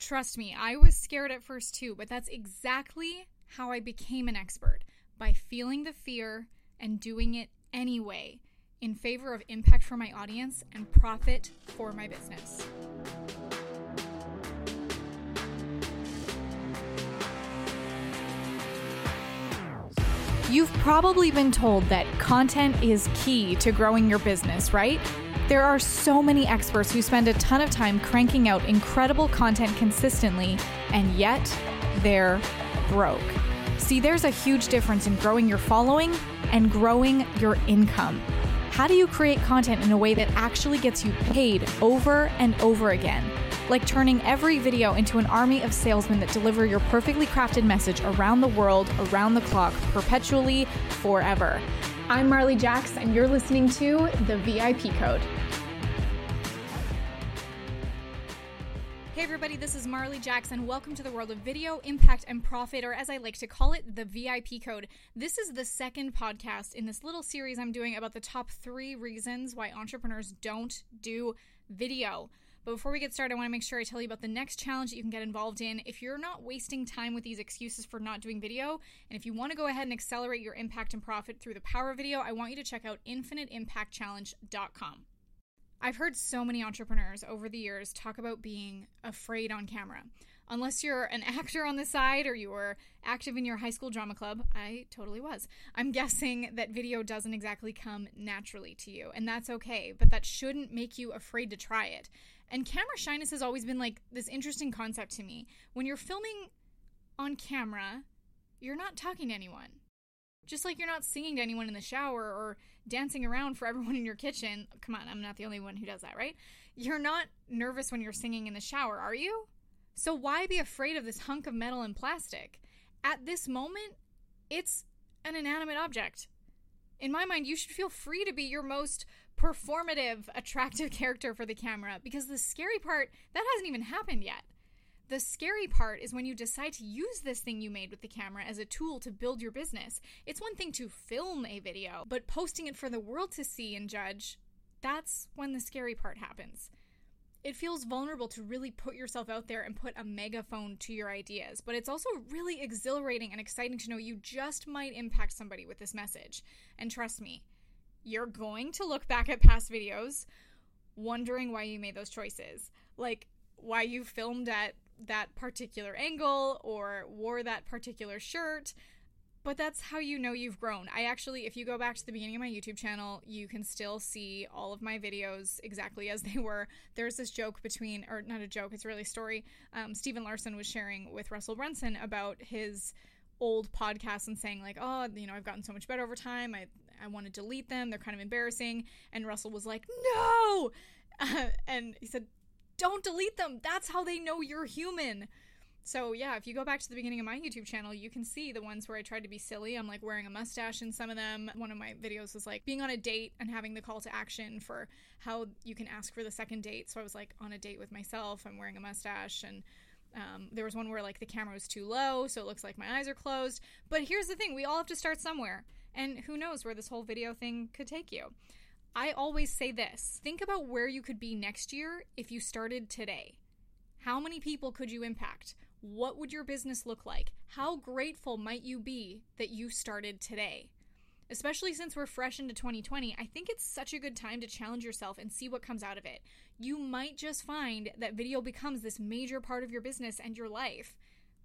Trust me, I was scared at first too, but that's exactly how I became an expert by feeling the fear and doing it anyway in favor of impact for my audience and profit for my business. You've probably been told that content is key to growing your business, right? There are so many experts who spend a ton of time cranking out incredible content consistently, and yet they're broke. See, there's a huge difference in growing your following and growing your income. How do you create content in a way that actually gets you paid over and over again? Like turning every video into an army of salesmen that deliver your perfectly crafted message around the world, around the clock, perpetually, forever. I'm Marley Jaxx, and you're listening to The VIP Code. Hey, everybody, this is Marley Jackson. Welcome to the world of video, impact, and profit, or as I like to call it, the VIP code. This is the second podcast in this little series I'm doing about the top three reasons why entrepreneurs don't do video. But before we get started, I want to make sure I tell you about the next challenge that you can get involved in. If you're not wasting time with these excuses for not doing video, and if you want to go ahead and accelerate your impact and profit through the power of video, I want you to check out infiniteimpactchallenge.com. I've heard so many entrepreneurs over the years talk about being afraid on camera. Unless you're an actor on the side or you were active in your high school drama club, I totally was. I'm guessing that video doesn't exactly come naturally to you, and that's okay, but that shouldn't make you afraid to try it. And camera shyness has always been like this interesting concept to me. When you're filming on camera, you're not talking to anyone. Just like you're not singing to anyone in the shower or dancing around for everyone in your kitchen. Come on, I'm not the only one who does that, right? You're not nervous when you're singing in the shower, are you? So why be afraid of this hunk of metal and plastic? At this moment, it's an inanimate object. In my mind, you should feel free to be your most performative, attractive character for the camera because the scary part, that hasn't even happened yet. The scary part is when you decide to use this thing you made with the camera as a tool to build your business. It's one thing to film a video, but posting it for the world to see and judge, that's when the scary part happens. It feels vulnerable to really put yourself out there and put a megaphone to your ideas, but it's also really exhilarating and exciting to know you just might impact somebody with this message. And trust me, you're going to look back at past videos wondering why you made those choices. Like why you filmed at that particular angle or wore that particular shirt. But that's how you know you've grown. I actually, if you go back to the beginning of my YouTube channel, you can still see all of my videos exactly as they were. There's this joke between, or not a joke, it's really a story. Um, Stephen Larsen was sharing with Russell Brunson about his old podcasts and saying like, oh, you know, I've gotten so much better over time. I I want to delete them. They're kind of embarrassing. And Russell was like, no. Uh, and he said, don't delete them. That's how they know you're human. So yeah, if you go back to the beginning of my YouTube channel, you can see the ones where I tried to be silly. I'm like wearing a mustache in some of them. One of my videos was like being on a date and having the call to action for how you can ask for the second date. So I was like on a date with myself. I'm wearing a mustache and um, there was one where like the camera was too low, so it looks like my eyes are closed. But here's the thing: we all have to start somewhere. And who knows where this whole video thing could take you. I always say this think about where you could be next year if you started today. How many people could you impact? What would your business look like? How grateful might you be that you started today? Especially since we're fresh into 2020, I think it's such a good time to challenge yourself and see what comes out of it. You might just find that video becomes this major part of your business and your life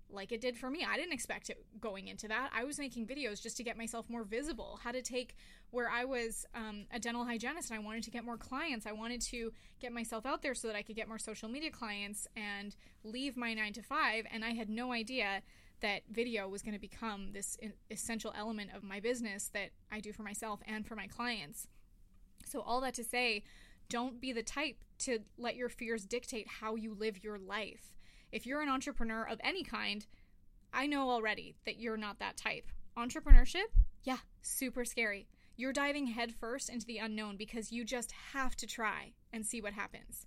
like it did for me. I didn't expect it going into that. I was making videos just to get myself more visible, how to take where I was um, a dental hygienist and I wanted to get more clients. I wanted to get myself out there so that I could get more social media clients and leave my nine to five. And I had no idea that video was going to become this essential element of my business that I do for myself and for my clients. So, all that to say, don't be the type to let your fears dictate how you live your life if you're an entrepreneur of any kind, I know already that you're not that type. Entrepreneurship, yeah, super scary. You're diving headfirst into the unknown because you just have to try and see what happens.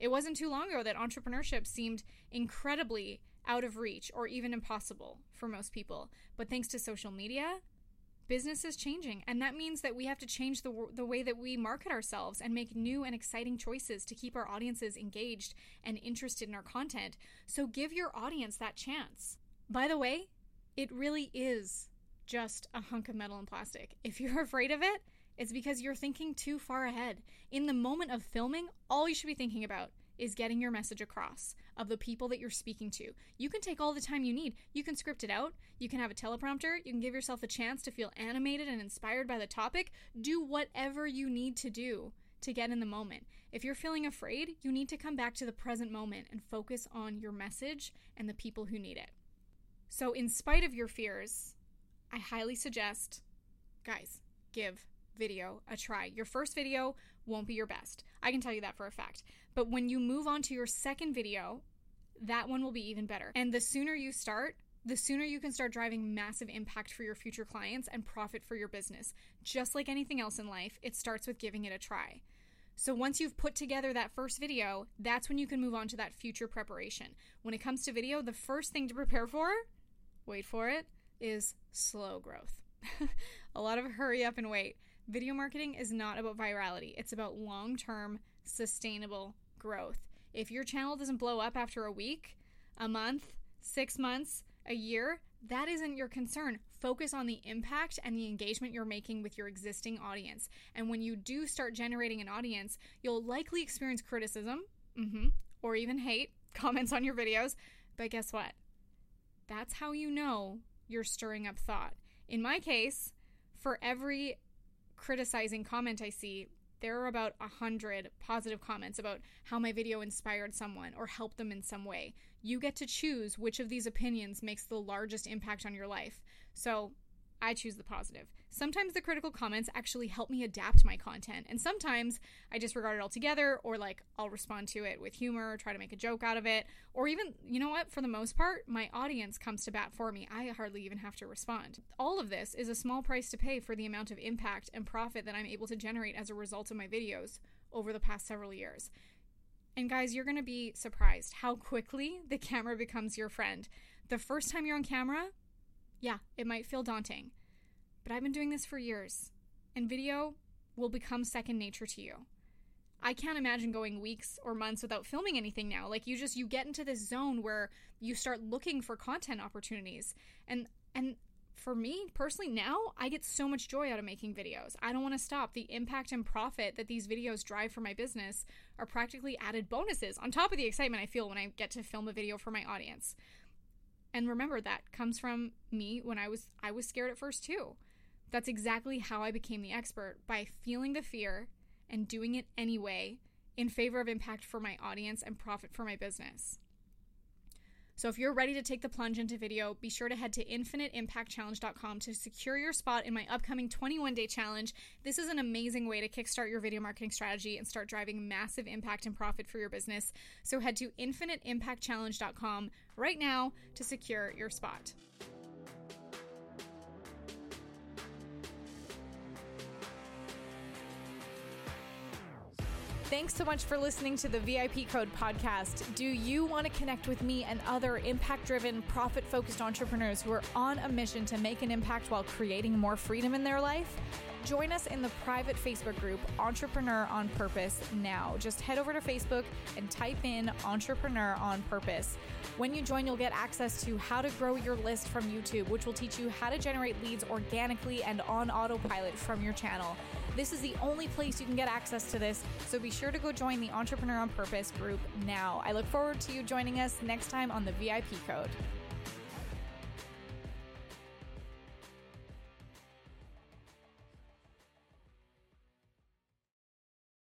It wasn't too long ago that entrepreneurship seemed incredibly out of reach or even impossible for most people. But thanks to social media, business is changing and that means that we have to change the, the way that we market ourselves and make new and exciting choices to keep our audiences engaged and interested in our content. So give your audience that chance. By the way it really is just a hunk of metal and plastic. If you're afraid of it it's because you're thinking too far ahead. In the moment of filming all you should be thinking about is getting your message across of the people that you're speaking to. You can take all the time you need. You can script it out. You can have a teleprompter. You can give yourself a chance to feel animated and inspired by the topic. Do whatever you need to do to get in the moment. If you're feeling afraid, you need to come back to the present moment and focus on your message and the people who need it. So, in spite of your fears, I highly suggest, guys, give video a try. Your first video won't be your best. I can tell you that for a fact. But when you move on to your second video, that one will be even better. And the sooner you start, the sooner you can start driving massive impact for your future clients and profit for your business. Just like anything else in life, it starts with giving it a try. So once you've put together that first video, that's when you can move on to that future preparation. When it comes to video, the first thing to prepare for, wait for it, is slow growth. a lot of hurry up and wait. Video marketing is not about virality, it's about long term, sustainable growth. If your channel doesn't blow up after a week, a month, six months, a year, that isn't your concern. Focus on the impact and the engagement you're making with your existing audience. And when you do start generating an audience, you'll likely experience criticism mm-hmm, or even hate comments on your videos. But guess what? That's how you know you're stirring up thought. In my case, for every criticizing comment I see, there are about a hundred positive comments about how my video inspired someone or helped them in some way. You get to choose which of these opinions makes the largest impact on your life. So I choose the positive. Sometimes the critical comments actually help me adapt my content, and sometimes I disregard it altogether, or like I'll respond to it with humor, try to make a joke out of it, or even, you know what, for the most part, my audience comes to bat for me. I hardly even have to respond. All of this is a small price to pay for the amount of impact and profit that I'm able to generate as a result of my videos over the past several years. And guys, you're gonna be surprised how quickly the camera becomes your friend. The first time you're on camera, yeah, it might feel daunting, but I've been doing this for years, and video will become second nature to you. I can't imagine going weeks or months without filming anything now. Like you just you get into this zone where you start looking for content opportunities. And and for me personally now, I get so much joy out of making videos. I don't want to stop. The impact and profit that these videos drive for my business are practically added bonuses on top of the excitement I feel when I get to film a video for my audience. And remember that comes from me when I was I was scared at first too. That's exactly how I became the expert by feeling the fear and doing it anyway in favor of impact for my audience and profit for my business. So if you're ready to take the plunge into video, be sure to head to infiniteimpactchallenge.com to secure your spot in my upcoming 21 day challenge. This is an amazing way to kickstart your video marketing strategy and start driving massive impact and profit for your business. So head to infiniteimpactchallenge.com right now to secure your spot. Thanks so much for listening to the VIP Code podcast. Do you want to connect with me and other impact driven, profit focused entrepreneurs who are on a mission to make an impact while creating more freedom in their life? Join us in the private Facebook group Entrepreneur on Purpose now. Just head over to Facebook and type in Entrepreneur on Purpose. When you join, you'll get access to how to grow your list from YouTube, which will teach you how to generate leads organically and on autopilot from your channel. This is the only place you can get access to this, so be sure to go join the Entrepreneur on Purpose group now. I look forward to you joining us next time on the VIP Code.